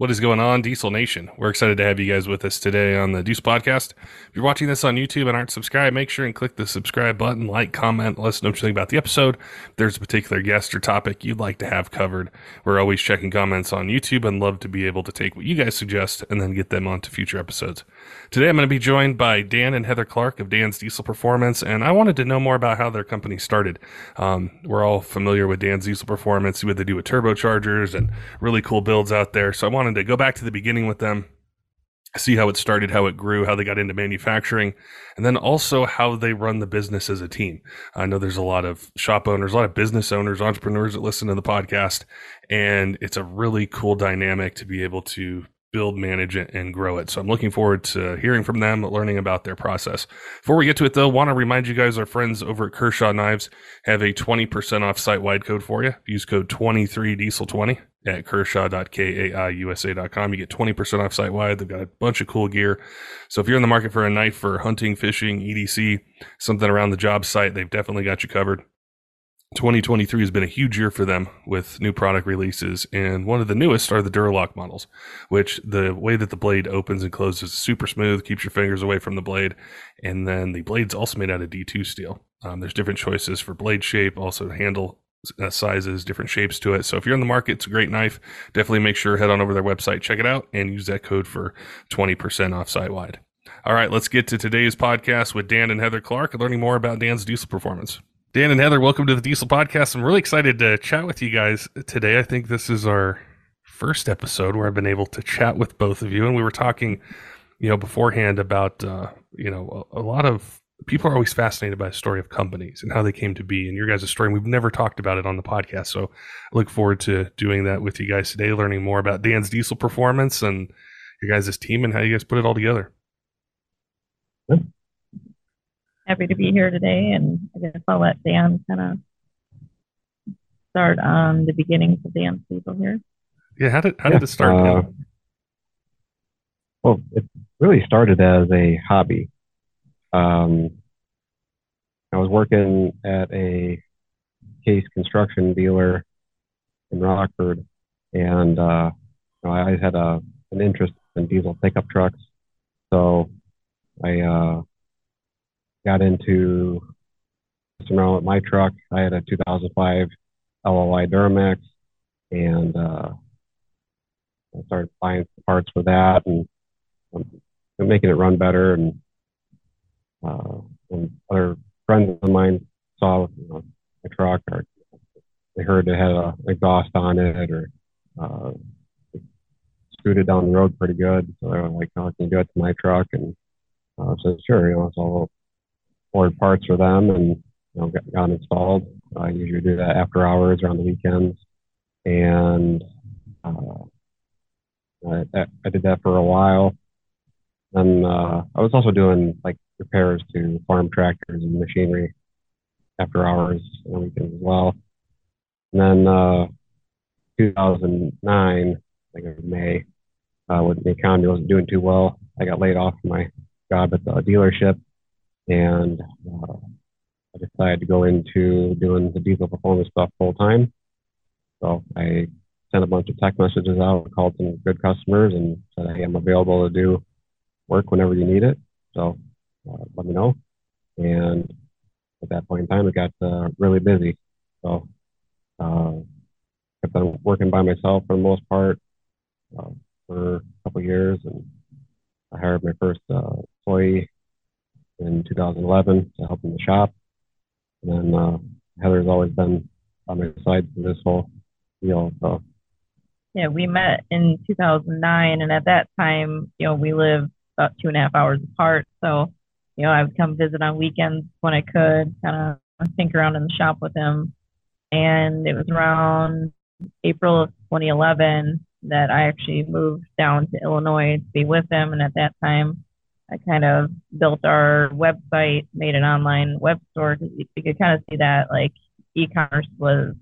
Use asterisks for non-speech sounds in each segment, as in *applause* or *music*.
What is going on, Diesel Nation? We're excited to have you guys with us today on the Deuce Podcast. If you're watching this on YouTube and aren't subscribed, make sure and click the subscribe button, like, comment, let us know what you think about the episode. If there's a particular guest or topic you'd like to have covered, we're always checking comments on YouTube and love to be able to take what you guys suggest and then get them onto future episodes. Today I'm going to be joined by Dan and Heather Clark of Dan's Diesel Performance, and I wanted to know more about how their company started. Um, we're all familiar with Dan's Diesel Performance, what they do with turbochargers and really cool builds out there. So I wanted to go back to the beginning with them, see how it started, how it grew, how they got into manufacturing, and then also how they run the business as a team. I know there's a lot of shop owners, a lot of business owners, entrepreneurs that listen to the podcast, and it's a really cool dynamic to be able to build, manage it, and grow it. So I'm looking forward to hearing from them, learning about their process. Before we get to it, though, want to remind you guys our friends over at Kershaw Knives have a 20% off site wide code for you. Use code 23diesel20 at kershaw.kaiusa.com. You get 20% off site wide. They've got a bunch of cool gear. So if you're in the market for a knife for hunting, fishing, EDC, something around the job site, they've definitely got you covered. 2023 has been a huge year for them with new product releases, and one of the newest are the Duralock models, which the way that the blade opens and closes is super smooth, keeps your fingers away from the blade, and then the blade's also made out of D2 steel. Um, there's different choices for blade shape, also handle uh, sizes, different shapes to it. So if you're in the market, it's a great knife. Definitely make sure head on over their website, check it out, and use that code for 20% off site wide. All right, let's get to today's podcast with Dan and Heather Clark, learning more about Dan's diesel performance. Dan and Heather, welcome to the Diesel Podcast. I'm really excited to chat with you guys today. I think this is our first episode where I've been able to chat with both of you, and we were talking, you know, beforehand about, uh, you know, a, a, lot of people are always fascinated by the story of companies and how they came to be, and your guys' story. And we've never talked about it on the podcast, so I look forward to doing that with you guys today, learning more about Dan's diesel performance and your guys' team and how you guys put it all together happy to be here today, and I guess I'll let Dan kind of start on the beginnings of Dan's people here. Yeah, how did how yeah, did it start? Uh, well, it really started as a hobby. Um, I was working at a case construction dealer in Rockford, and uh, you know, I always had a an interest in diesel pickup trucks, so I uh, got into some around with my truck. I had a 2005 LLY Duramax, and uh, I started buying parts for that and, um, making it run better. And, uh, and other friends of mine saw you know, my truck, or they heard it had a exhaust on it, or uh, scooted down the road pretty good. So they were like, "Oh, can you do it to my truck?" And uh, I said, "Sure." You know, so ordered parts for them and you know got, got installed. I usually do that after hours or on the weekends, and uh, I, I did that for a while. And uh, I was also doing like repairs to farm tractors and machinery after hours on weekends as well. And then uh, 2009, like in May, uh, when the economy wasn't doing too well, I got laid off from my job at the dealership and uh, I decided to go into doing the diesel performance stuff full time. So I sent a bunch of text messages out, called some good customers, and said, "Hey, I'm available to do work whenever you need it. So uh, let me know." And at that point in time, it got uh, really busy. So uh, I've been working by myself for the most part uh, for a couple years, and I hired my first uh, employee in 2011 to help in the shop. And then uh, Heather's always been on my side for this whole deal. So. Yeah, we met in 2009, and at that time, you know, we lived about two and a half hours apart. So, you know, I would come visit on weekends when I could, kind of think around in the shop with him. And it was around April of 2011 that I actually moved down to Illinois to be with him. And at that time, I kind of built our website, made an online web store because you, could kind of see that like e-commerce was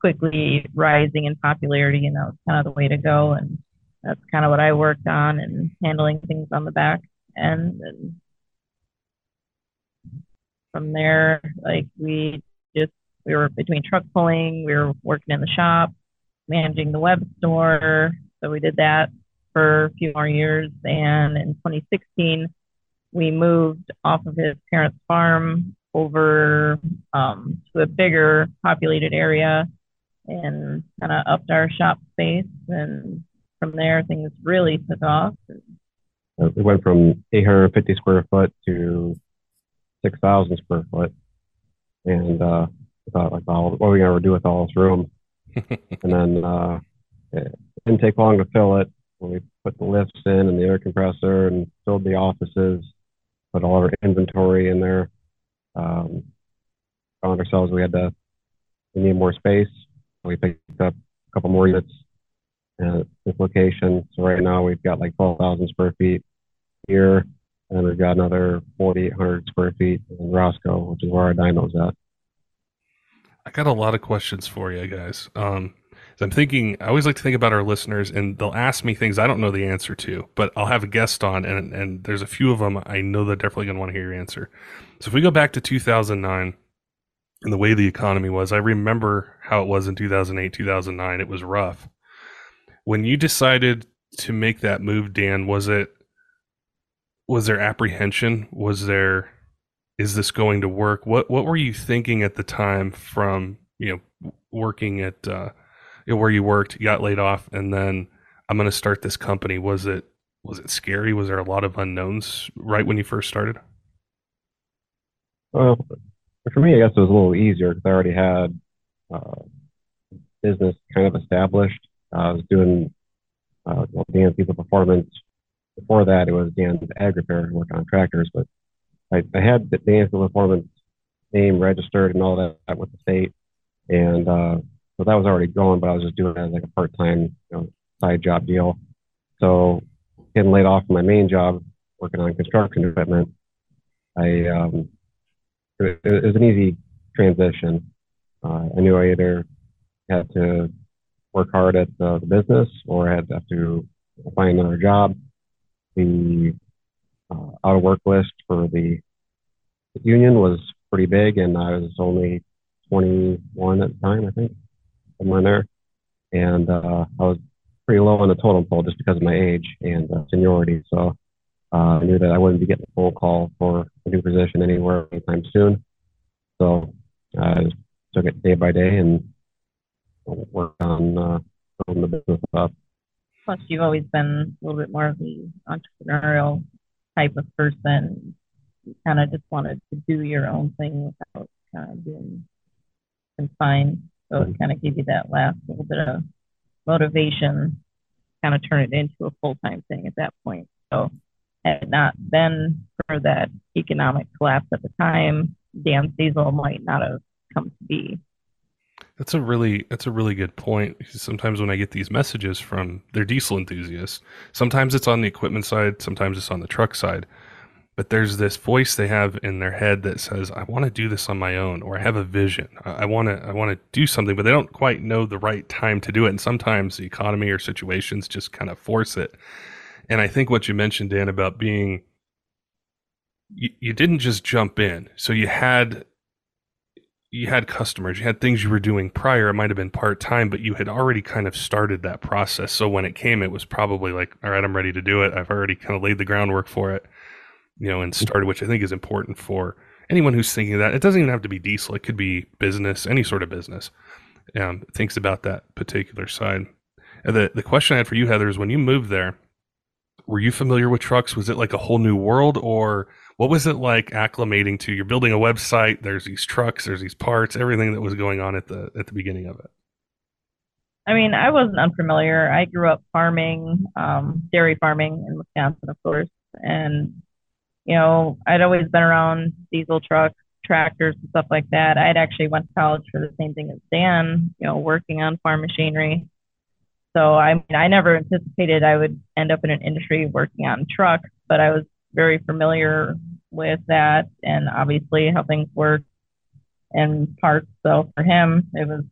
quickly rising in popularity, and that was kind of the way to go. And that's kind of what I worked on and handling things on the back end. And from there, like we just we were between truck pulling, we were working in the shop, managing the web store. So we did that for a few more years. And in 2016, we moved off of his parents' farm over um, to a bigger populated area and kind of upped our shop space. And from there, things really took off. Uh, we went from 850 square foot to 6,000 square foot. And uh, thought, like, well, what are we going to do with all this room? *laughs* and then uh, it didn't take long to fill it. When we put the lifts in and the air compressor and filled the offices, put all our inventory in there. Um, found ourselves we had to we need more space. We picked up a couple more units at this location. So right now we've got like 12,000 square feet here, and we've got another 4,800 square feet in Roscoe, which is where our dyno's at. I got a lot of questions for you guys. Um, I'm thinking, I always like to think about our listeners, and they'll ask me things I don't know the answer to, but I'll have a guest on, and and there's a few of them I know they're definitely going to want to hear your answer. So if we go back to 2009 and the way the economy was, I remember how it was in 2008, 2009. It was rough. When you decided to make that move, Dan, was it was there apprehension? Was there is this going to work? What what were you thinking at the time from you know working at uh, where you worked, you got laid off, and then I'm going to start this company? Was it was it scary? Was there a lot of unknowns right when you first started? Well, for me, I guess it was a little easier because I already had uh, business kind of established. Uh, I was doing uh, well, Dan's Diesel Performance. Before that, it was Dan's Ag Repair, work on tractors, but I, I had the Dan's Performance name registered and all that with the state, and uh, so that was already going. But I was just doing it as like a part-time, you know, side job deal. So getting laid off from my main job, working on construction equipment, I um, it, it was an easy transition. Uh, I knew I either had to work hard at the, the business or I had to to find another job. The uh, out of work list for the union was pretty big, and I was only 21 at the time, I think, somewhere in there. And uh, I was pretty low on the totem pole just because of my age and uh, seniority. So uh, I knew that I wouldn't be getting a phone call for a new position anywhere anytime soon. So I just took it day by day and worked on uh, the business up. Plus, you've always been a little bit more of the entrepreneurial type of person. You kind of just wanted to do your own thing without kind of being confined. So it kind of gave you that last little bit of motivation, kind of turn it into a full time thing at that point. So had it not been for that economic collapse at the time, Dan Diesel might not have come to be. That's a really that's a really good point. Sometimes when I get these messages from their diesel enthusiasts, sometimes it's on the equipment side, sometimes it's on the truck side. But there's this voice they have in their head that says, "I want to do this on my own," or "I have a vision. I want to I want to do something," but they don't quite know the right time to do it. And sometimes the economy or situations just kind of force it. And I think what you mentioned, Dan, about being you, you didn't just jump in. So you had you had customers, you had things you were doing prior. It might have been part time, but you had already kind of started that process. So when it came, it was probably like, all right, I'm ready to do it. I've already kind of laid the groundwork for it, you know, and started, which I think is important for anyone who's thinking that. It doesn't even have to be diesel, it could be business, any sort of business, um, thinks about that particular side. And the, the question I had for you, Heather, is when you moved there, were you familiar with trucks? Was it like a whole new world or what was it like acclimating to? You're building a website. There's these trucks. There's these parts. Everything that was going on at the at the beginning of it. I mean, I wasn't unfamiliar. I grew up farming, um, dairy farming in Wisconsin, of course, and you know, I'd always been around diesel trucks, tractors, and stuff like that. I'd actually went to college for the same thing as Dan, you know, working on farm machinery. So I mean, I never anticipated I would end up in an industry working on trucks, but I was very familiar with that and obviously how things work and parts. So for him, it was,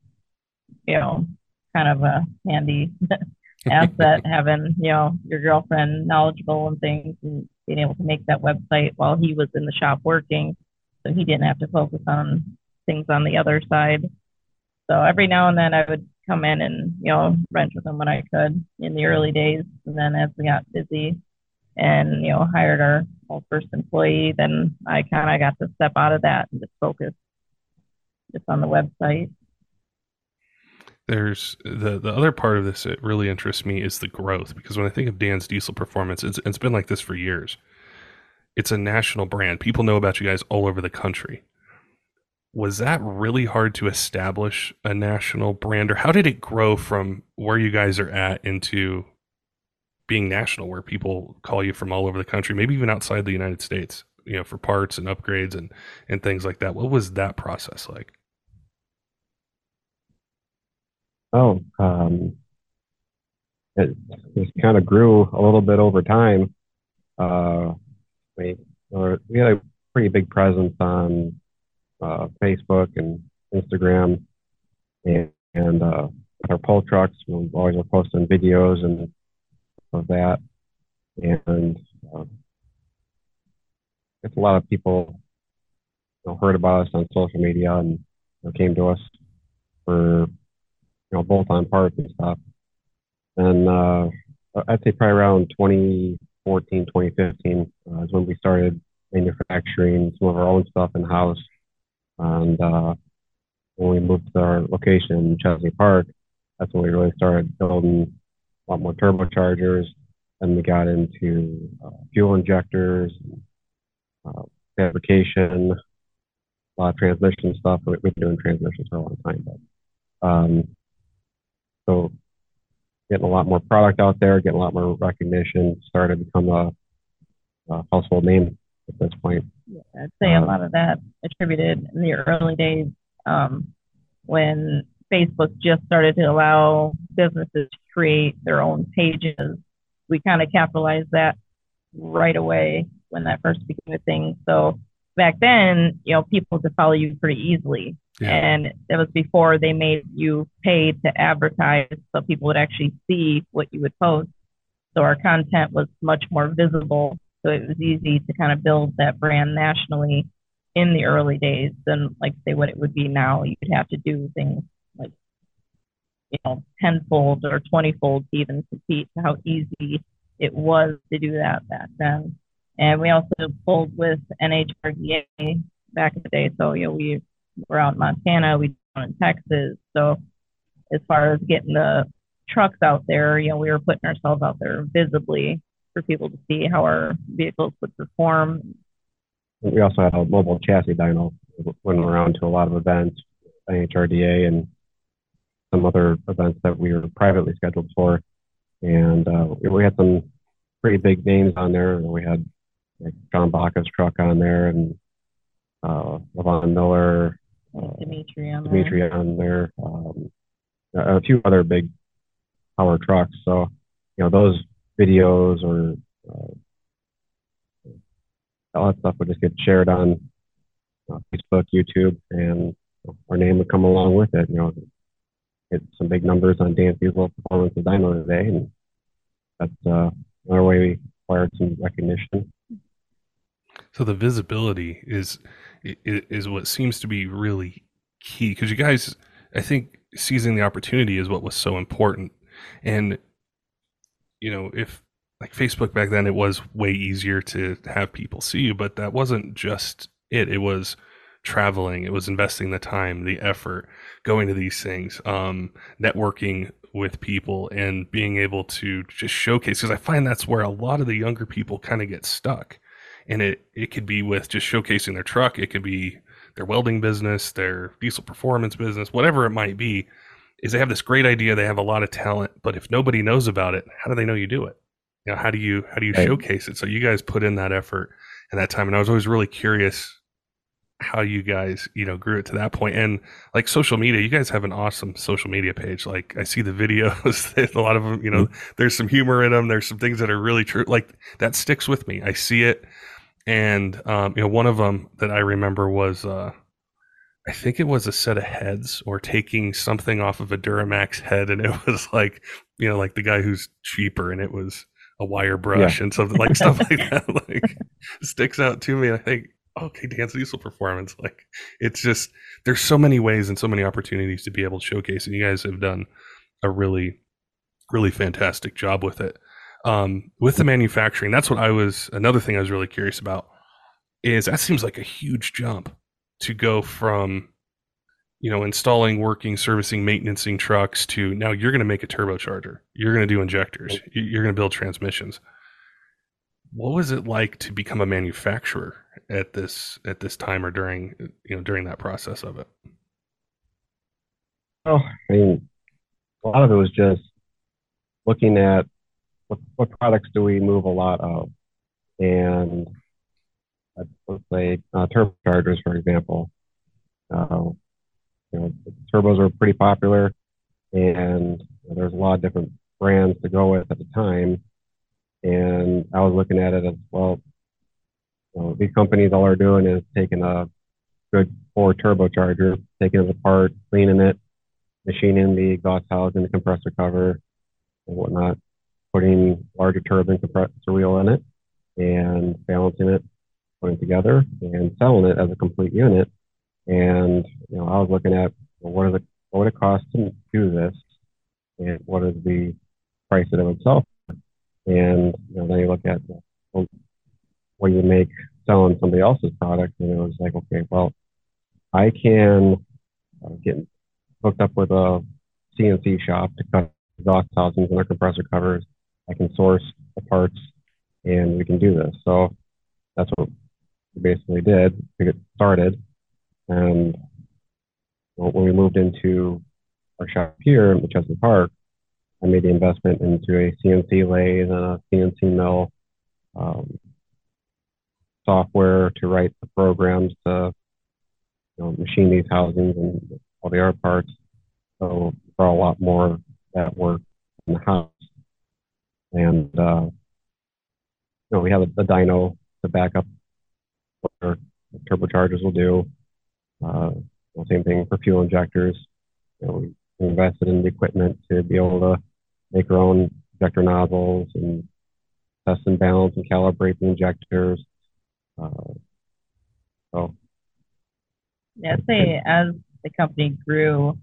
you know, kind of a handy *laughs* asset having, you know, your girlfriend knowledgeable and things and being able to make that website while he was in the shop working. So he didn't have to focus on things on the other side. So every now and then I would come in and, you know, wrench with him when I could in the early days. And then as we got busy and, you know, hired our, our first employee, then I kind of got to step out of that and just focus just on the website. There's the the other part of this that really interests me is the growth because when I think of Dan's Diesel Performance, it's it's been like this for years. It's a national brand. People know about you guys all over the country. Was that really hard to establish a national brand, or how did it grow from where you guys are at into being national, where people call you from all over the country, maybe even outside the United States, you know, for parts and upgrades and and things like that? What was that process like? Oh, um, it just kind of grew a little bit over time. Uh, we we had a pretty big presence on uh, Facebook and Instagram, and, and uh, our pull trucks. We always were posting videos and of that, and uh, it's a lot of people you know, heard about us on social media and you know, came to us for you know, bolt on parts and stuff. And uh, I'd say probably around 2014, 2015 uh, is when we started manufacturing some of our own stuff in house. And uh, when we moved to our location in Machesney Park, that's when we really started building a lot more turbochargers. And we got into uh, fuel injectors, uh, fabrication, a lot of transmission stuff. We've been doing transmissions for a long time, but um, so getting a lot more product out there, getting a lot more recognition, started to become a, a household name at this point. Yeah, I'd say a uh, lot of that attributed in the early days um, when Facebook just started to allow businesses to create their own pages. We kind of capitalized that right away when that first became a thing. So back then, you know, people could follow you pretty easily. Yeah. And it was before they made you pay to advertise so people would actually see what you would post. So our content was much more visible. So it was easy to kind of build that brand nationally in the early days than like say what it would be now. You would have to do things like you know tenfold or twentyfold to even compete to how easy it was to do that back then. And we also pulled with NHRDA back in the day. So you know we we're out in Montana, we are in Texas. So as far as getting the trucks out there, you know, we were putting ourselves out there visibly for people to see how our vehicles would perform. We also had a mobile chassis dyno went around to a lot of events, NHRDA and some other events that we were privately scheduled for. And uh, we had some pretty big names on there. We had like John Baca's truck on there and uh, Levon Miller, Dimitri on Dimitri there. on there, um, a few other big power trucks. So, you know, those videos or uh, all that stuff would just get shared on uh, Facebook, YouTube, and our name would come along with it. You know, get some big numbers on Dan Diesel Performance of Dyno today, and that's uh, another way we acquired some recognition. So the visibility is is what seems to be really key because you guys, I think, seizing the opportunity is what was so important. And you know, if like Facebook back then, it was way easier to have people see you, but that wasn't just it. It was traveling, it was investing the time, the effort, going to these things, um, networking with people, and being able to just showcase. Because I find that's where a lot of the younger people kind of get stuck and it it could be with just showcasing their truck it could be their welding business their diesel performance business whatever it might be is they have this great idea they have a lot of talent but if nobody knows about it how do they know you do it you know how do you how do you right. showcase it so you guys put in that effort and that time and i was always really curious how you guys, you know, grew it to that point. And like social media, you guys have an awesome social media page. Like I see the *laughs* videos, *laughs* a lot of them, you know, mm-hmm. there's some humor in them. There's some things that are really true. Like that sticks with me. I see it. And, um, you know, one of them that I remember was, uh, I think it was a set of heads or taking something off of a Duramax head. And it *laughs* was like, you know, like the guy who's cheaper and it was a wire brush yeah. and something like stuff like that. *laughs* Like sticks out to me. I think, okay, Dan's Diesel Performance. Like it's just there's so many ways and so many opportunities to be able to showcase, and you guys have done a really, really fantastic job with it. Um, with the manufacturing, that's what I was. Another thing I was really curious about is that seems like a huge jump to go from you know installing working servicing maintaining trucks to now you're going to make a turbocharger you're going to do injectors you're going to build transmissions what was it like to become a manufacturer at this at this time or during you know during that process of it? Oh, I mean, a lot of it was just looking at what, what products do we move a lot of, and let's say uh, turbochargers, for example. Uh, you know, turbos are pretty popular, and there's a lot of different brands to go with at the time. And I was looking at it as well. These companies, all they're doing is taking a good Ford turbocharger, taking it apart, cleaning it, machining the exhaust housing, the compressor cover, and whatnot, putting larger turbine compressor wheel in it, and balancing it, putting it together, and selling it as a complete unit. And you know, I was looking at well, what, are the, what would it cost to do this, and what is the price that it would sell For? and you know, then you look at well, what you make selling somebody else's product, and it was like, okay, well, I can uh, get hooked up with a CNC shop to cut exhaust housings and their compressor covers. I can source the parts, and we can do this. So that's what we basically did to get started. And when we moved into our shop here in Machesney Park, I made the investment into a CNC lathe and a CNC mill, um, software to write the programs to you know, machine these housings and all the other parts. So for a lot more that work in the house. And uh, you know, we have a, a dyno to back up what our turbochargers will do. Uh, same thing for fuel injectors. You know, we invested in the equipment to be able to make our own injector nozzles and test and balance and calibrate the injectors. Uh, so, yeah, say as the company grew,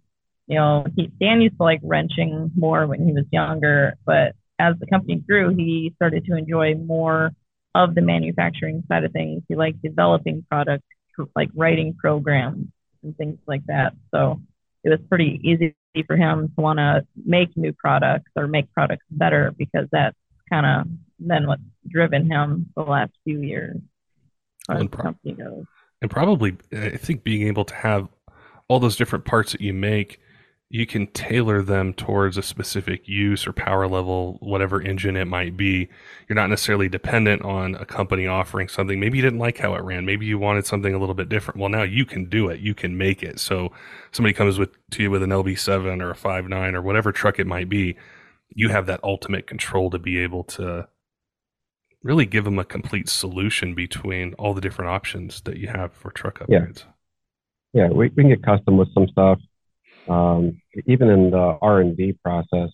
you know, he, Dan used to like wrenching more when he was younger, but as the company grew, he started to enjoy more of the manufacturing side of things. He liked developing products, like writing programs and things like that. So it was pretty easy for him to want to make new products or make products better because that's kind of then what's driven him the last few years and, pro- and probably I think being able to have all those different parts that you make you can tailor them towards a specific use or power level, whatever engine it might be. You're not necessarily dependent on a company offering something. Maybe you didn't like how it ran. Maybe you wanted something a little bit different. Well, now you can do it. You can make it. So somebody comes with to you with an LB7 or a 5.9 or whatever truck it might be. You have that ultimate control to be able to really give them a complete solution between all the different options that you have for truck upgrades. Yeah, yeah we, we can get custom with some stuff um, even in the R&D process,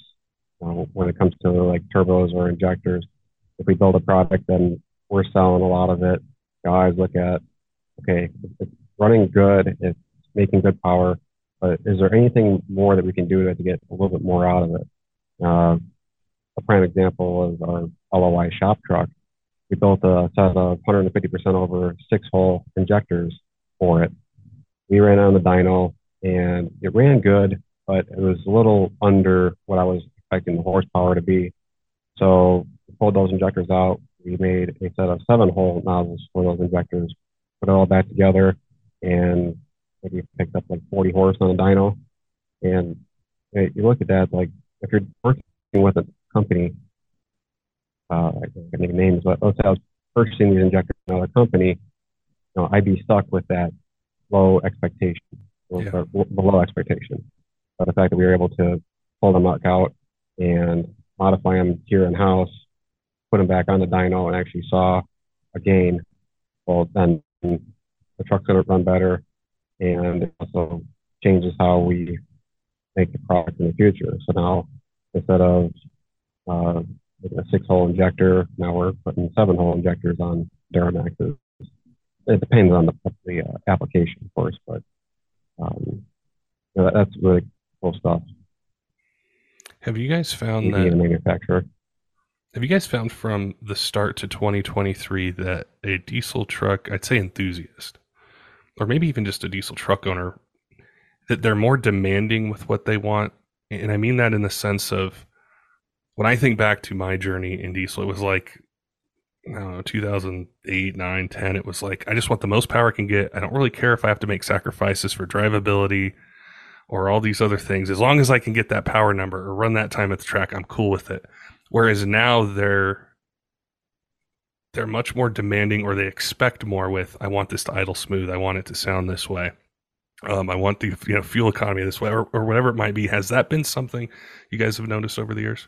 uh, when it comes to like turbos or injectors, if we build a product and we're selling a lot of it, guys look at, okay, it's running good, it's making good power, but is there anything more that we can do to get a little bit more out of it? Uh, a prime example is our LLY shop truck. We built a set of 150% over six hole injectors for it. We ran on the dyno and it ran good, but it was a little under what I was expecting the horsepower to be. So we pulled those injectors out. We made a set of seven hole nozzles for those injectors, put it all back together, and maybe picked up like 40 horse on a dyno. And you look at that, like if you're working with a company, uh, I can't name names, but let's say I was purchasing these injectors from another company, you know, I'd be stuck with that low expectation, yeah. below expectation. But the fact that we were able to pull them out and modify them here in house, put them back on the dyno, and actually saw a gain, well, then the truck's going to run better, and it also changes how we make the product in the future. So now instead of uh, a six-hole injector, now we're putting seven-hole injectors on Duramaxes. It depends on the, the uh, application, of course, but um, you know, that's really cool stuff. Have you guys found that manufacturer? Have you guys found from the start to 2023 that a diesel truck, I'd say enthusiast, or maybe even just a diesel truck owner, that they're more demanding with what they want? And I mean that in the sense of when I think back to my journey in diesel, it was like, I don't know, 2008, 9, 10. It was like, I just want the most power I can get. I don't really care if I have to make sacrifices for drivability or all these other things. As long as I can get that power number or run that time at the track, I'm cool with it. Whereas now they're they're much more demanding or they expect more with I want this to idle smooth. I want it to sound this way. Um, I want the you know fuel economy this way or, or whatever it might be. Has that been something you guys have noticed over the years?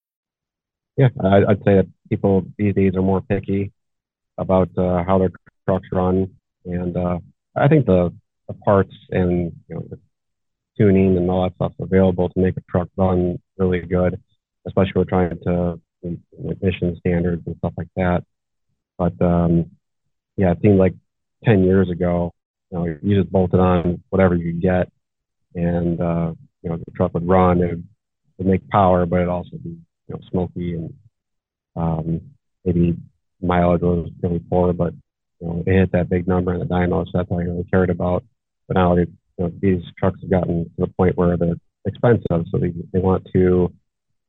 yeah, I, would say that people these days are more picky about uh, how their trucks run, and uh, I think the, the parts and you know the tuning and all that stuff available to make a truck run really good, especially we're trying to meet emission standards and stuff like that. But um, yeah, it seemed like 10 years ago, you know, you just bolted on whatever you get, and uh, you know the truck would run. Would make power, but it also be know, smoky and um, maybe mileage was really poor, but you know, it hit that big number in the dyno, so that's all I really cared about. But now you know, these trucks have gotten to the point where they're expensive, so they, they want to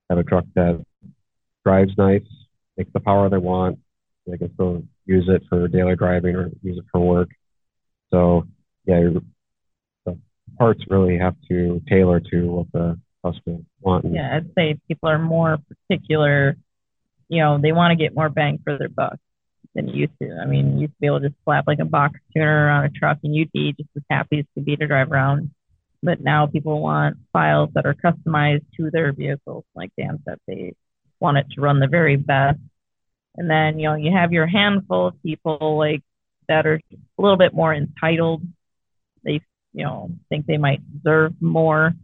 have a truck that drives nice, makes the power they want. They can still use it for daily driving or use it for work. So yeah, the parts really have to tailor to what the customer Yeah, I'd say people are more particular you know, they want to get more bang for their buck than you used to. I mean, you used to be able to just slap like a box tuner on a truck and you'd be just as happy as could be to drive around. But now people want files that are customized to their vehicles. Like Dan said, they want it to run the very best. And then, you know, you have your handful of people like that are a little bit more entitled. They, you know, think they might deserve more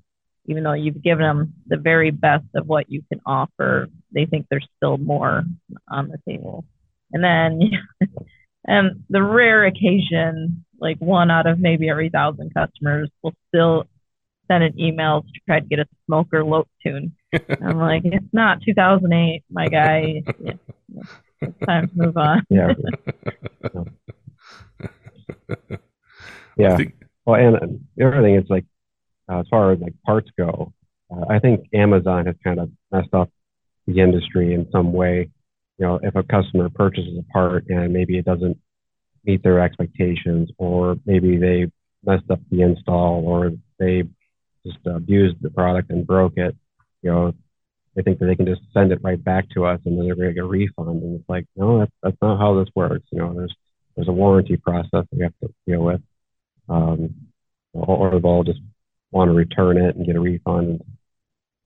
even though you've given them the very best of what you can offer, they think there's still more on the table. And then, and *laughs* um, the rare occasion, like one out of maybe every thousand customers will still send an email to try to get a smoker lope tune. *laughs* I'm like, it's not 2008, my guy. Yeah, it's time to move on. yeah. *laughs* yeah. Well, and the other thing is like uh, as far as like parts go, uh, I think Amazon has kind of messed up the industry in some way. You know, if a customer purchases a part and maybe it doesn't meet their expectations, or maybe they messed up the install, or they just abused the product and broke it, you know, they think that they can just send it right back to us and then they're going to get a refund. And it's like, no, that's, that's not how this works. You know, there's there's a warranty process we have to deal with, um, or, they'll just want to return it and get a refund.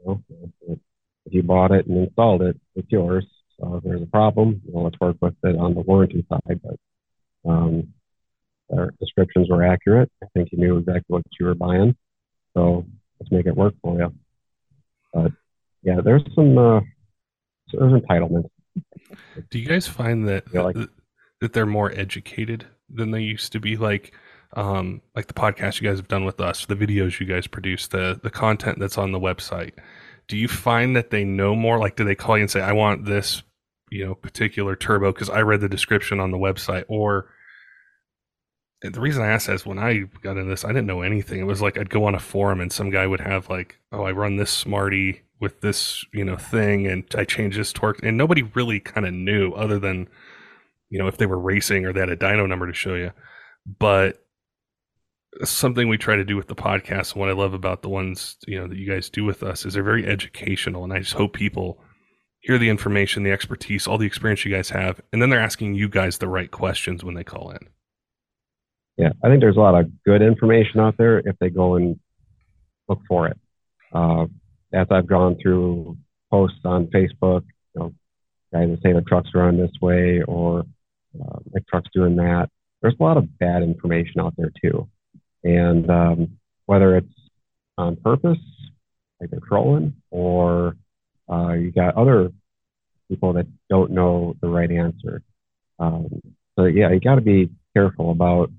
You know, if you bought it and installed it, it's yours. So if there's a problem, know, let's work with it on the warranty side. But um, our descriptions were accurate. I think you knew exactly what you were buying. So let's make it work for you. But yeah, there's some uh, there's entitlements. Do you guys find that like- that, that they're more educated than they used to be? Like, um, like the podcast you guys have done with us, the videos you guys produce, the the content that's on the website. Do you find that they know more? Like, do they call you and say, "I want this, you know, particular turbo because I read the description on the website," or the reason I asked that is when I got into this, I didn't know anything. It was like I'd go on a forum and some guy would have like, "Oh, I run this Smarty with this, you know, thing, and I change this torque," and nobody really kind of knew other than, you know, if they were racing or they had a dyno number to show you. But something we try to do with the podcast and what I love about the ones, you know, that you guys do with us is they're very educational, and I just hope people hear the information, the expertise, all the experience you guys have, and then they're asking you guys the right questions when they call in. Yeah, I think there's a lot of good information out there if they go and look for it. Uh, as I've gone through posts on Facebook, you know, guys that say the trucks run this way or uh, the truck's doing that. There's a lot of bad information out there too, and um, whether it's on purpose, like they're trolling, or uh, you got other people that don't know the right answer. Um, so yeah, you got to be careful about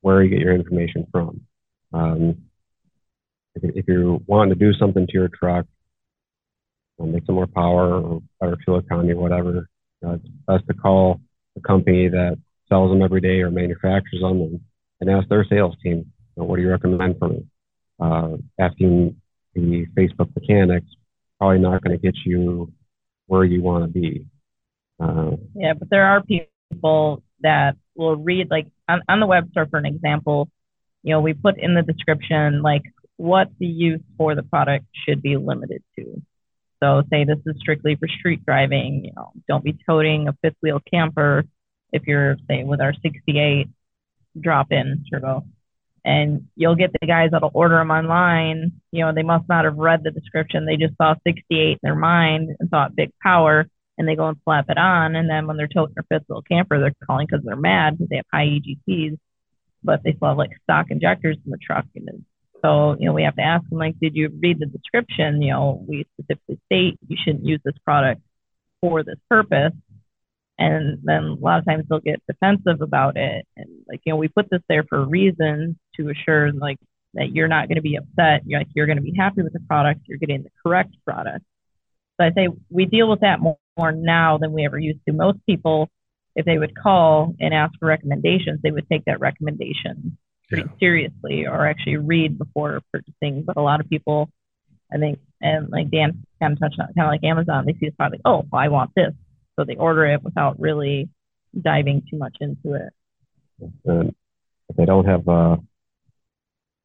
where you get your information from. Um, if, if you're wanting to do something to your truck, uh, make some more power or better fuel economy, whatever, uh, it's best to call the company that sells them every day or manufactures them and, and ask their sales team, know, what do you recommend for me? Uh, asking the Facebook mechanics probably not going to get you where you want to be. Uh, Yeah, but there are people that will read like on, on the web store for an example, you know, we put in the description like what the use for the product should be limited to. So say this is strictly for street driving, you know, don't be toting a fifth wheel camper if you're say with our 68 drop in turbo. And you'll get the guys that'll order them online. You know, they must not have read the description. They just saw 68 in their mind and thought big power and they go and slap it on. And then when they're toting their fifth wheel camper, they're calling because they're mad because they have high EGTs, but they still have like stock injectors in the truck. And so, you know, we have to ask them, like, did you read the description? You know, we specifically state you shouldn't use this product for this purpose. And then a lot of times they'll get defensive about it. And like, you know, we put this there for a reason to assure like that you're not going to be upset. You're like, you're going to be happy with the product. You're getting the correct product. So I say we deal with that more, more now than we ever used to. Most people, if they would call and ask for recommendations, they would take that recommendation pretty Yeah. seriously or actually read before purchasing. But a lot of people, I think, and like Dan kind of touched on, kind of like Amazon, they see this product, oh, well, I want this. So they order it without really diving too much into it. and if they don't have, uh,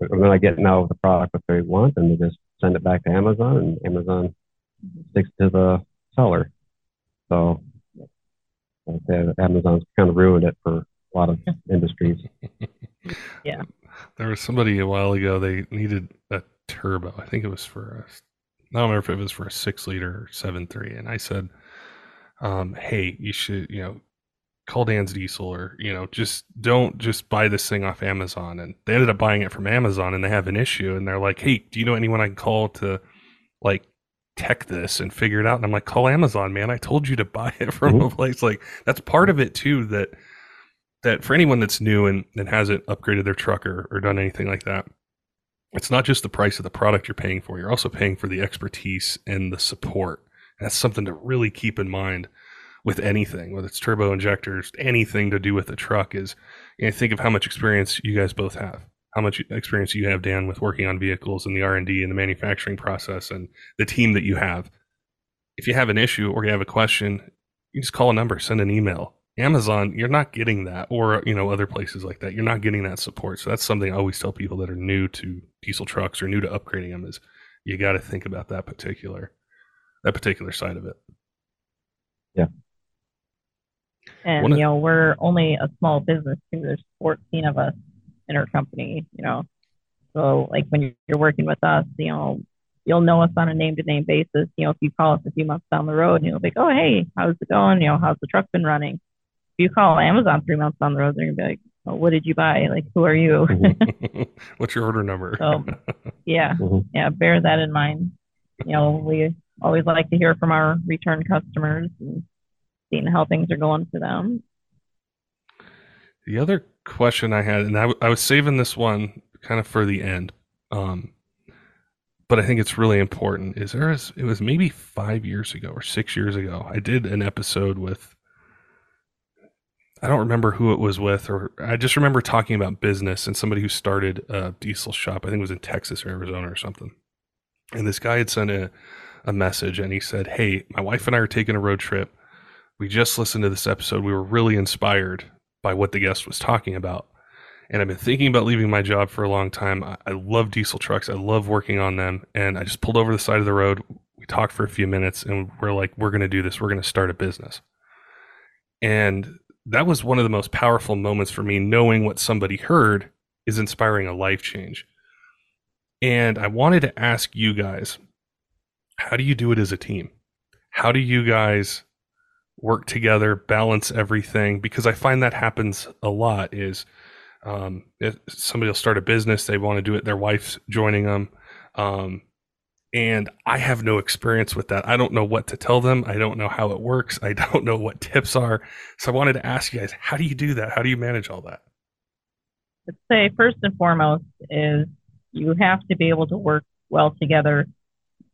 if they're not getting out of the product what they want, then they just send it back to Amazon, and Amazon sticks to the seller. So like I said, Amazon's kind of ruined it for a lot of *laughs* industries. Yeah. There was somebody a while ago. They needed a turbo. I think it was for a. I don't remember if it was for a six liter or seven three. And I said, um, "Hey, you should, you know, call Dan's Diesel, or you know, just don't just buy this thing off Amazon." And they ended up buying it from Amazon, and they have an issue, and they're like, "Hey, do you know anyone I can call to, like, tech this and figure it out?" And I'm like, "Call Amazon, man! I told you to buy it *laughs* from a place like that's part of it too. That that for anyone that's new and, and hasn't upgraded their truck or, or done anything like that, it's not just the price of the product you're paying for. You're also paying for the expertise and the support. And that's something to really keep in mind with anything, whether it's turbo injectors, anything to do with the truck is, you know, think of how much experience you guys both have. How much experience you have, Dan, with working on vehicles and the R and D and the manufacturing process and the team that you have. If you have an issue or you have a question, you just call a number, send an email. Amazon, you're not getting that, or you know other places like that. You're not getting that support. So that's something I always tell people that are new to diesel trucks or new to upgrading them is you got to think about that particular that particular side of it. And One you know, we're only a small business too. There's 14 of us in our company. You know, so like when you're working with us, you know, you'll know us on a name to name basis. You know, if you call us a few months down the road, and you'll be like, oh hey, how's it going? You know, how's the truck been running? If you call Amazon three months down the road, they're gonna be like, well, what did you buy? Like, who are you? *laughs* What's your order number? So, yeah, *laughs* Mhm. yeah, bear that in mind. You know, we always like to hear from our return customers and seeing how things are going for them. The other question I had, and I, w- I was saving this one kind of for the end, um, but I think it's really important. Is there? It was maybe five years ago or six years ago. I did an episode with. I don't remember who it was with, or I just remember talking about business and somebody who started a diesel shop. I think it was in Texas or Arizona or something. And this guy had sent a, a message, and he said, "Hey, my wife and I are taking a road trip. We just listened to this episode. We were really inspired by what the guest was talking about. And I've been thinking about leaving my job for a long time. I, I love diesel trucks. I love working on them. And I just pulled over the side of the road. We talked for a few minutes and we're like, we're going to do this. We're going to start a business. And that was one of the most powerful moments for me, knowing what somebody heard is inspiring a life change. And I wanted to ask you guys, how do you do it as a team? How do you guys work together, balance everything because I find that happens a lot is um, somebody will start a business, they want to do it, their wife's joining them. Um, and I have no experience with that. I don't know what to tell them. I don't know how it works. I *laughs* don't know what tips are. So I wanted to ask you guys, how do you do that? How do you manage all that? I'd say first and foremost is you have to be able to work well together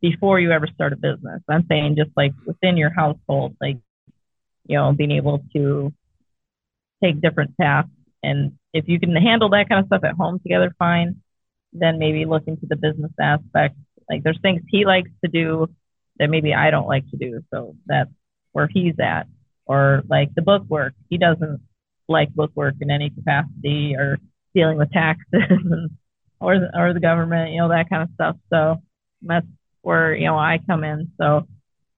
before you ever start a business. I'm saying just like within your household, like, you know, being able to take different tasks. And if you can handle that kind of stuff at home together, fine. Then maybe look into the business aspect. Like there's things he likes to do that maybe I don't like to do. So that's where he's at. Or like the book work, he doesn't like book work in any capacity or dealing with taxes *laughs* or the, or the government, you know, that kind of stuff. So that's where you know I come in. So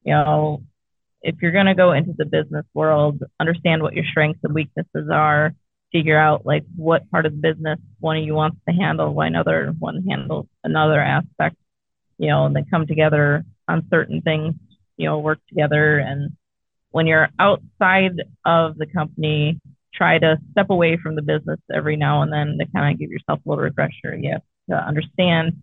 you know, if you're going to go into the business world, understand what your strengths and weaknesses are. Figure out like what part of the business one of you wants to handle, why another one handles another aspect. You know, and then come together on certain things. You know, work together. And when you're outside of the company, try to step away from the business every now and then to kind of give yourself a little refresher. You have to understand,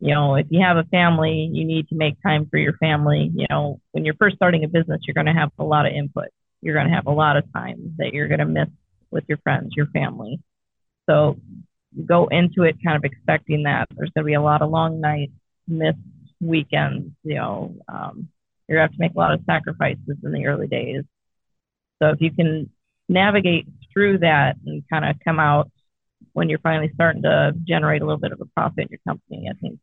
you know, if you have a family, you need to make time for your family. You know, when you're first starting a business, you're going to have a lot of input. You're going to have a lot of time that you're going to miss with your friends, your family. So go into it kind of expecting that there's going to be a lot of long nights, missed weekends. You know, um, you're going to have to make a lot of sacrifices in the early days. So if you can navigate through that and kind of come out when you're finally starting to generate a little bit of a profit in your company, I think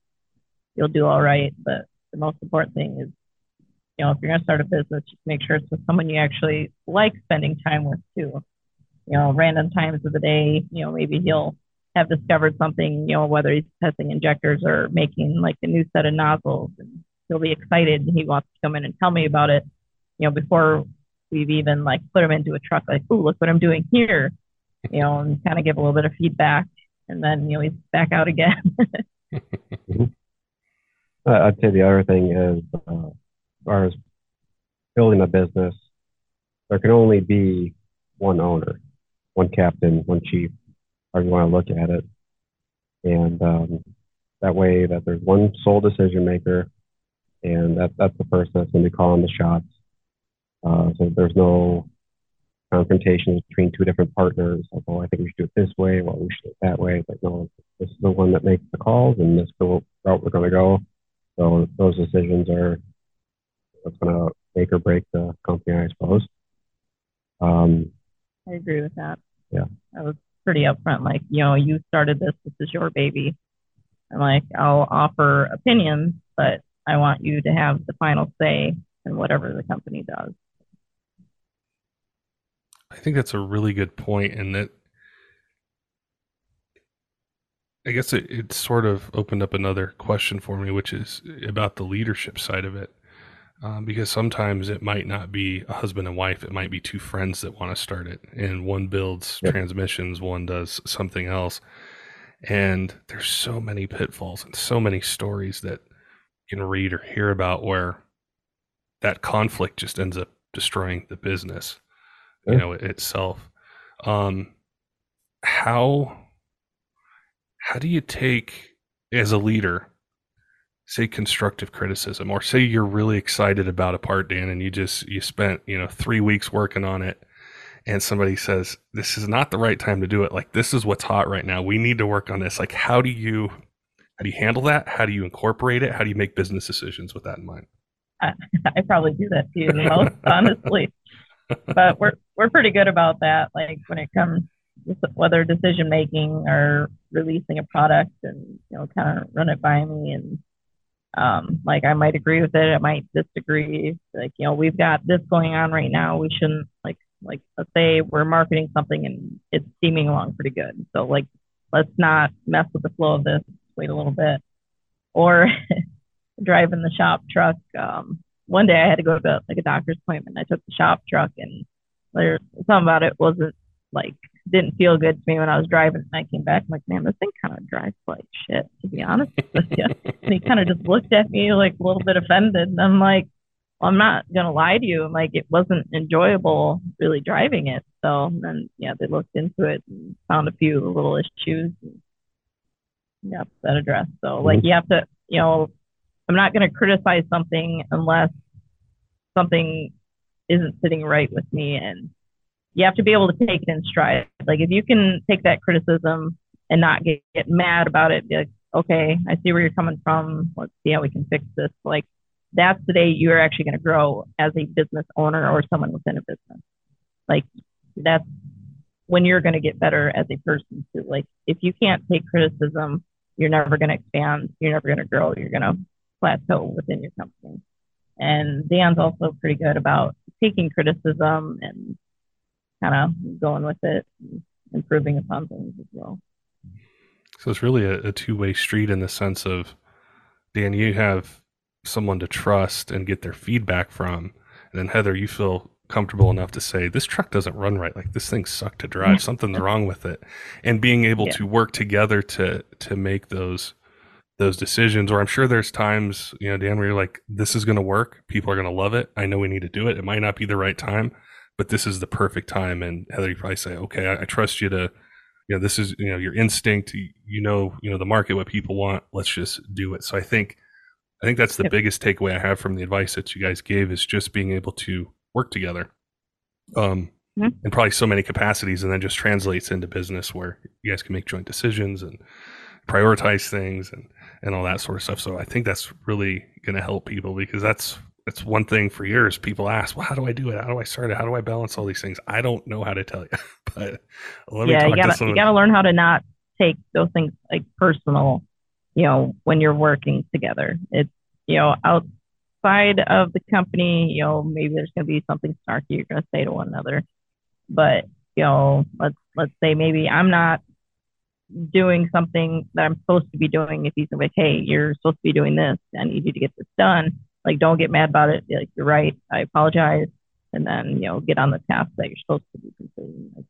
you'll do all right. But the most important thing is, you know, if you're going to start a business, just make sure it's with someone you actually like spending time with too. You know, random times of the day, you know, maybe he'll have discovered something, you know, whether he's testing injectors or making like a new set of nozzles and he'll be excited and he wants to come in and tell me about it, you know, before we've even like put him into a truck, like, oh, look what I'm doing here, you know, and kind of give a little bit of feedback. And then, you know, he's back out again. *laughs* Mm-hmm. I'd say the other thing is, uh, as far as building a business, there can only be one owner, one captain, one chief, however you want to look at it. And um, that way that there's one sole decision maker, and that, that's the person that's going to be calling the shots. Uh, so there's no confrontation between two different partners. Like, oh, I think we should do it this way. Well, we should do it that way. But no, this is the one that makes the calls, and this is the route we're going to go. So those decisions are what's going to make or break the company, I suppose. Um, I agree with that. Yeah. I was pretty upfront, like, you know, you started this, this is your baby. I'm like, I'll offer opinions, but I want you to have the final say in whatever the company does. I think that's a really good point, and that I guess it, it sort of opened up another question for me, which is about the leadership side of it. Um, because sometimes it might not be a husband and wife, it might be two friends that want to start it, and one builds Yep. transmissions, one does something else. And there's so many pitfalls and so many stories that you can read or hear about where that conflict just ends up destroying the business, you know, itself. Um, how how do you take as a leader say constructive criticism or say you're really excited about a part dan and you just you spent you know three weeks working on it and somebody says this is not the right time to do it. Like this is what's hot right now. We need to work on this. Like how do you how do you handle that? How do you incorporate it? How do you make business decisions with that in mind? I, *laughs* I probably do that to you the most *laughs* honestly. But we're we're pretty good about that like when it comes whether decision making or releasing a product and you know kind of run it by me and um, like I might agree with it, I might disagree. Like you know, we've got this going on right now. We shouldn't like like let's say we're marketing something and it's steaming along pretty good. So like let's not mess with the flow of this. Wait a little bit. Or *laughs* driving the shop truck. Um, one day I had to go to like a doctor's appointment. I took the shop truck and there's something about it wasn't like didn't feel good to me when I was driving. And I came back, I'm like, man, this thing kind of drives like shit, to be honest with you. and he kind of just looked at me like a little bit offended. And I'm like, well, I'm not gonna lie to you. I'm like, it wasn't enjoyable really driving it. So then, yeah, they looked into it and found a few little issues. And, yeah, that addressed. So like, mm-hmm. you have to, you know, I'm not gonna criticize something unless something isn't sitting right with me and you have to be able to take it in stride. Like if you can take that criticism and not get, get mad about it, be like, okay, I see where you're coming from. Let's see how we can fix this. Like that's the day you're actually going to grow as a business owner or someone within a business. Like that's when you're going to get better as a person too. Like if you can't take criticism, you're never going to expand. You're never going to grow. You're going to plateau within your company. And Dan's also pretty good about taking criticism and kind of going with it, improving upon things as well. So it's really a, a two way street in the sense of, Dan, you have someone to trust and get their feedback from. And then Heather, you feel comfortable enough to say, this truck doesn't run right. Like this thing sucked to drive. *laughs* Something's wrong with it. And being able yeah. to work together to, to make those, those decisions, or I'm sure there's times, you know, Dan, where you're like, this is going to work. People are going to love it. I know we need to do it. It might not be the right time, but this is the perfect time. And Heather, you probably say, okay, I, I trust you to, you know, this is, you know, your instinct, you, know, you know, the market, what people want, let's just do it. So I think, I think that's the yep. biggest takeaway I have from the advice that you guys gave is just being able to work together. Um, mm-hmm. and probably so many capacities and then just translates into business where you guys can make joint decisions and prioritize things and, and all that sort of stuff. So I think that's really going to help people because that's it's one thing for years people ask, well, how do I do it? How do I start it? How do I balance all these things? I don't know how to tell you, *laughs* but let me yeah, you gotta, you gotta learn how to not take those things like personal, you know, when you're working together. It's, you know, outside of the company, you know, maybe there's going to be something snarky you're going to say to one another, but, you know, let's, let's say maybe I'm not doing something that I'm supposed to be doing. If he's like, hey, you're supposed to be doing this, I need you to get this done like don't get mad about it. Like you're right. I apologize. And then you know get on the task that you're supposed to be completing. Like,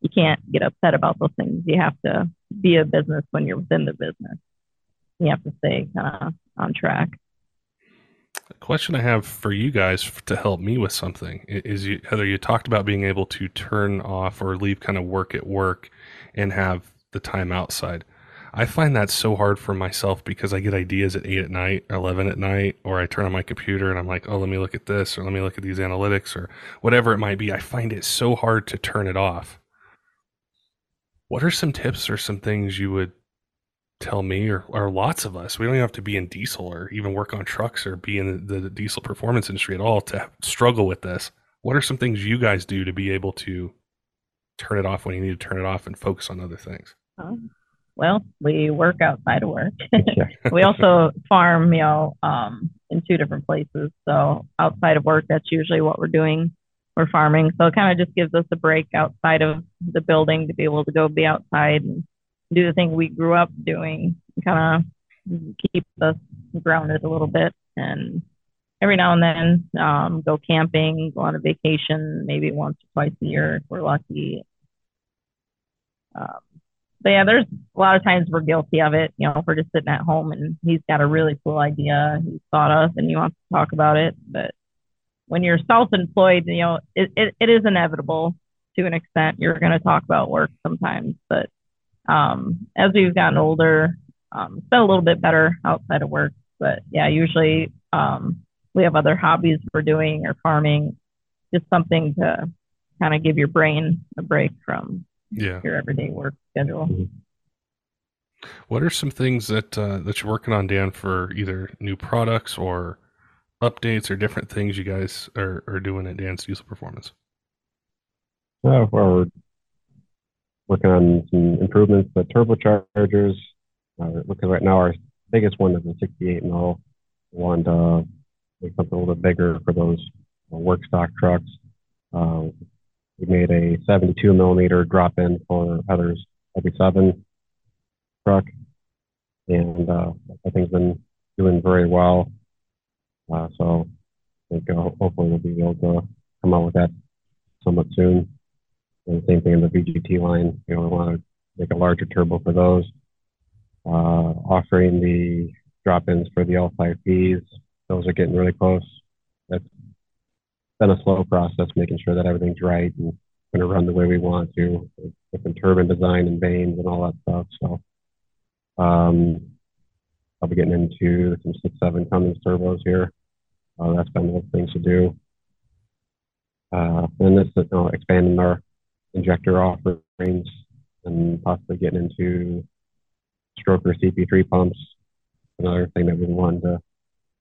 you can't get upset about those things. You have to be a business when you're within the business. You have to stay kind of on track. A question i have for you guys to help me with something is you heather you talked about being able to turn off or leave kind of work at work and have the time outside I find that so hard for myself because I get ideas at eight at night, or eleven at night, or I turn on my computer and I'm like, oh, let me look at this, or let me look at these analytics, or whatever it might be. I find it so hard to turn it off. What are some tips or some things you would tell me, or, or lots of us? We don't even have to be in diesel or even work on trucks or be in the, the diesel performance industry at all to struggle with this. What are some things you guys do to be able to turn it off when you need to turn it off and focus on other things? Well, we work outside of work. *laughs* we also farm, you know, um, in two different places. So outside of work, that's usually what we're doing. We're farming. So it kind of just gives us a break outside of the building to be able to go be outside and do the thing we grew up doing, kind of keep us grounded a little bit. And every now and then, um, go camping, go on a vacation, maybe once or twice a year if we're lucky. Um, but yeah, there's a lot of times we're guilty of it. You know, we're just sitting at home and he's got a really cool idea, he's thought of and he wants to talk about it. But when you're self-employed, you know, it, it, it is inevitable. to an extent. You're going to talk about work sometimes, but um, as we've gotten older, um, it's been a little bit better outside of work. But yeah, usually um, we have other hobbies we're doing or farming, just something to kind of give your brain a break from yeah. your everyday work schedule. Mm-hmm. What are some things that uh, that you're working on, Dan, for either new products or updates or different things you guys are, are doing at Dan's Diesel Performance? Uh, well, we're working on some improvements to turbochargers. Uh, because right now our biggest one is a 68 mil. Want to make something a little bit bigger for those uh, work stock trucks. Uh, we made a 72 millimeter drop in for Heather's W7 truck, and uh, that thing's been doing very well. Uh, so I think uh, hopefully we'll be able to come out with that somewhat soon. And the same thing in the VGT line. You know, we want to make a larger turbo for those. Uh, offering the drop-ins for the L5Ps. Those are getting really close. Been a slow process, making sure that everything's right and going to run the way we want to, with different turbine design and vanes and all that stuff. So um, I'll be getting into some six seven Cummins turbos here. Uh, that's been one of the things to do. Uh, and this is know, expanding our injector offerings and possibly getting into stroker CP3 pumps. Another thing that we wanted to,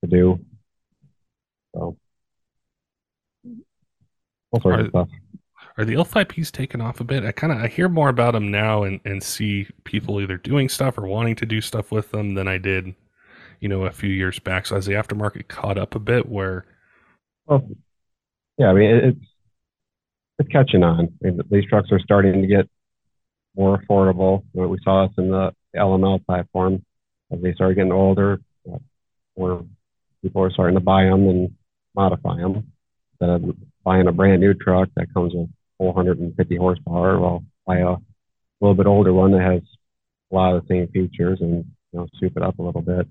to do. So all sorts Are- of stuff. Are the L5Ps taken off a bit? I kind of I hear more about them now and, and see people either doing stuff or wanting to do stuff with them than I did, you know, a few years back. So as the aftermarket caught up a bit, where Well, yeah, I mean it's it's catching on. I mean, these trucks are starting to get more affordable. We saw this in the LML platform as they started getting older, uh, where people are starting to buy them and modify them buying a brand new truck that comes with 450 horsepower. Well, buy a little bit older one that has a lot of the same features and you know soup it up a little bit.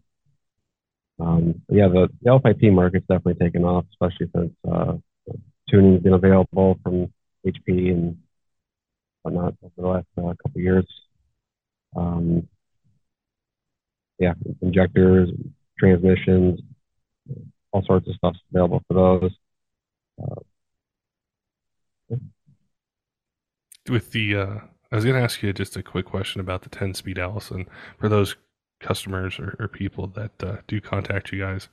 Um, yeah, the, the L5P market's definitely taken off, especially since uh, tuning's been available from HP and whatnot over the last uh, couple years. Um, yeah, injectors, transmissions, all sorts of stuff's available for those. With the uh, I was going to ask you just a quick question about the 10 speed Allison for those customers or, or people that uh, do contact you guys.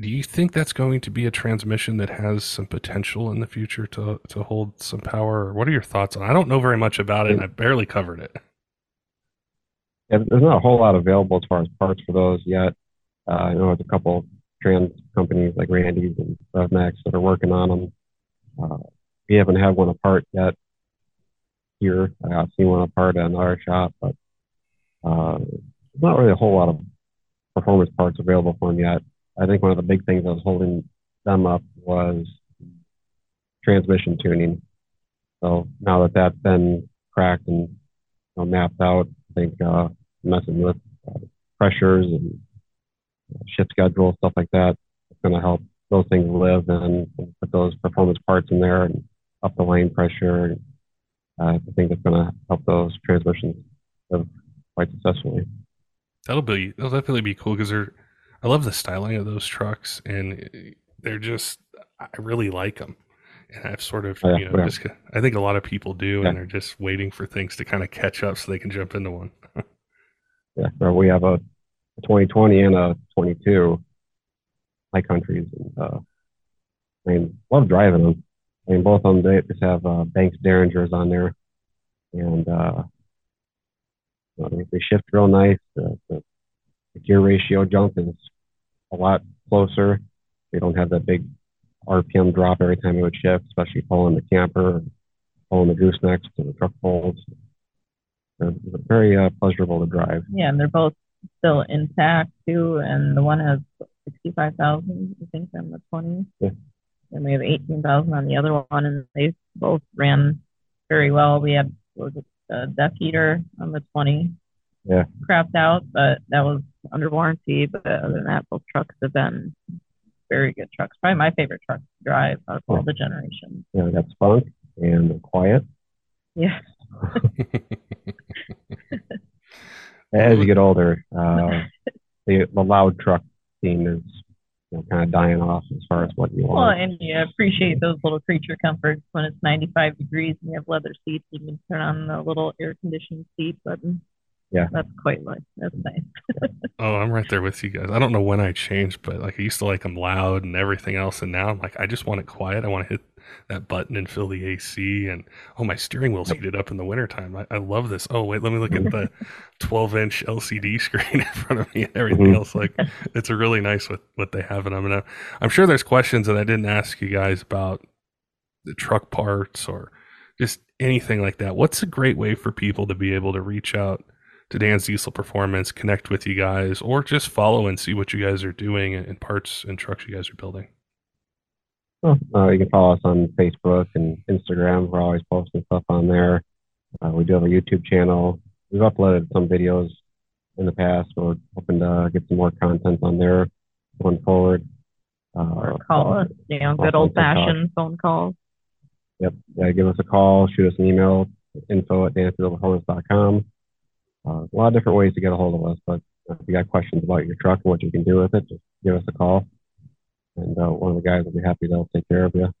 Do you think that's going to be a transmission that has some potential in the future to to hold some power? What are your thoughts on? I don't know very much about it, and I barely covered it. Yeah, there's not a whole lot available as far as parts for those yet. Uh, I know there's a couple trans companies like Randy's and RevMax that are working on them. Uh, we haven't had one apart yet here. I've seen one apart at another shop, but uh, not really a whole lot of performance parts available for them yet. I think one of the big things that was holding them up was transmission tuning. So now that that's been cracked and you know, mapped out, I think uh, messing with uh, pressures and uh, shift schedule, stuff like that, it's going to help those things live and, and put those performance parts in there and up the lane pressure. And, uh, I think it's going to help those transmissions live quite successfully. That'll be that'll definitely be cool because they're. I love the styling of those trucks, and they're just. I really like them, and I've sort of Oh, yeah, you know just. I think a lot of people do, Yeah. and they're just waiting for things to kind of catch up so they can jump into one. *laughs* Yeah, so we have a, a 2020 and a 22 high countries. And, uh, I mean, love driving them. I mean, both of them, they just have uh, Banks Derringers on there. And uh, they, they shift real nice. The, the, the gear ratio jump is a lot closer. They don't have that big RPM drop every time it would shift, especially pulling the camper or pulling the goosenecks to the truck poles. They're, very uh, pleasurable to drive. Yeah, and they're both still intact too. And the one has 65,000, I think, on the 20. Yeah. And we have 18,000 on the other one. And they both ran very well. We had was it, the def heater on the 20. Yeah. Crapped out, but that was under warranty. But other than that, both trucks have been very good trucks. Probably my favorite truck to drive out of all the generations. Yeah, we got Spunk, and quiet. Yeah. *laughs* As you get older, *laughs* uh, the, the loud truck theme is you know, kind of dying off as far as what you want. Well, and you appreciate those little creature comforts when it's 95 degrees and you have leather seats. You can turn on the little air conditioned seat button. Yeah. That's quite nice. That's nice. *laughs* Oh, I'm right there with you guys. I don't know when I changed, but like I used to like them loud and everything else, and now I'm like I just want it quiet. I want to hit that button and fill the AC, and oh, my steering wheel's heated up in the wintertime. I, I love this. Oh wait, let me look at the *laughs* 12 inch LCD screen *laughs* in front of me and everything Mhm. else. Like it's a really nice with what they have in them. And uh, I'm sure there's questions that I didn't ask you guys about the truck parts or just anything like that. What's a great way for people to be able to reach out? To Dan's Diesel Performance, connect with you guys, or just follow and see what you guys are doing and parts and trucks you guys are building. Uh, you can follow us on Facebook and Instagram. We're always posting stuff on there. Uh, we do have a YouTube channel. We've uploaded some videos in the past. We're hoping to get some more content on there going forward. Uh, Or call us, you know, good old fashioned phone calls. Yep. Yeah, give us a call, shoot us an email, info at dansdieselperformance.com. Uh, a lot of different ways to get a hold of us, but if you got questions about your truck and what you can do with it, just give us a call. And uh, one of the guys will be happy to take care of you.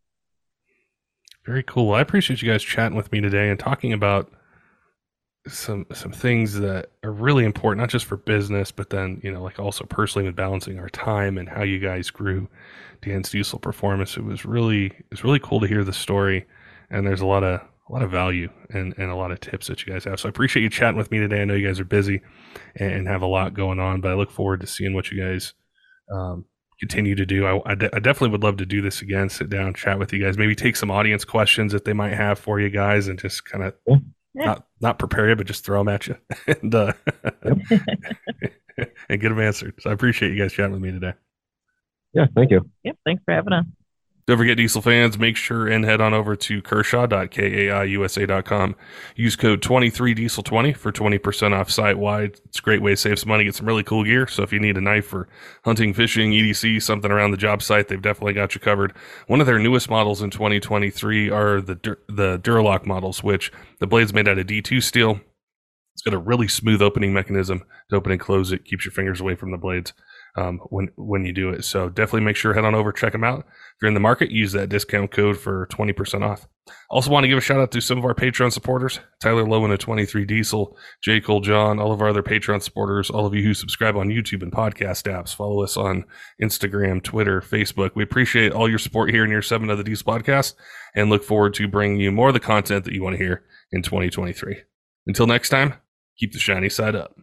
Very cool. I appreciate you guys chatting with me today and talking about some some things that are really important, not just for business, but then you know, like also personally with balancing our time and how you guys grew Dan's Diesel Performance. It was really it's really cool to hear the story, and there's a lot of a lot of value and, and a lot of tips that you guys have. So I appreciate you chatting with me today. I know you guys are busy and, and have a lot going on, but I look forward to seeing what you guys um, continue to do. I, I, de- I definitely would love to do this again, sit down, chat with you guys, maybe take some audience questions that they might have for you guys and just kind of Yeah. Yeah. not, not prepare you, but just throw them at you *laughs* and, uh, *laughs* and get them answered. So I appreciate you guys chatting with me today. Yeah, thank you. Yep. Thanks for having us. Don't forget, Diesel fans, make sure and head on over to kershaw.kaiusa.com. Use code 23diesel20 for 20% off site wide. It's a great way to save some money, get some really cool gear. So if you need a knife for hunting, fishing, EDC, something around the job site, they've definitely got you covered. One of their newest models in 2023 are the, Dur- the Duralock models, which the blade's made out of D2 steel. It's got a really smooth opening mechanism to open and close it, keeps your fingers away from the blades um, when when you do it. So definitely make sure head on over, check them out. If you're in the market, use that discount code for 20% off. Also want to give a shout out to some of our Patreon supporters, Tyler Lowen at 23 Diesel, J. Cole John, all of our other Patreon supporters, all of you who subscribe on YouTube and podcast apps, follow us on Instagram, Twitter, Facebook. We appreciate all your support here in your seven of the Diesel podcast and look forward to bringing you more of the content that you want to hear in 2023. Until next time, keep the shiny side up.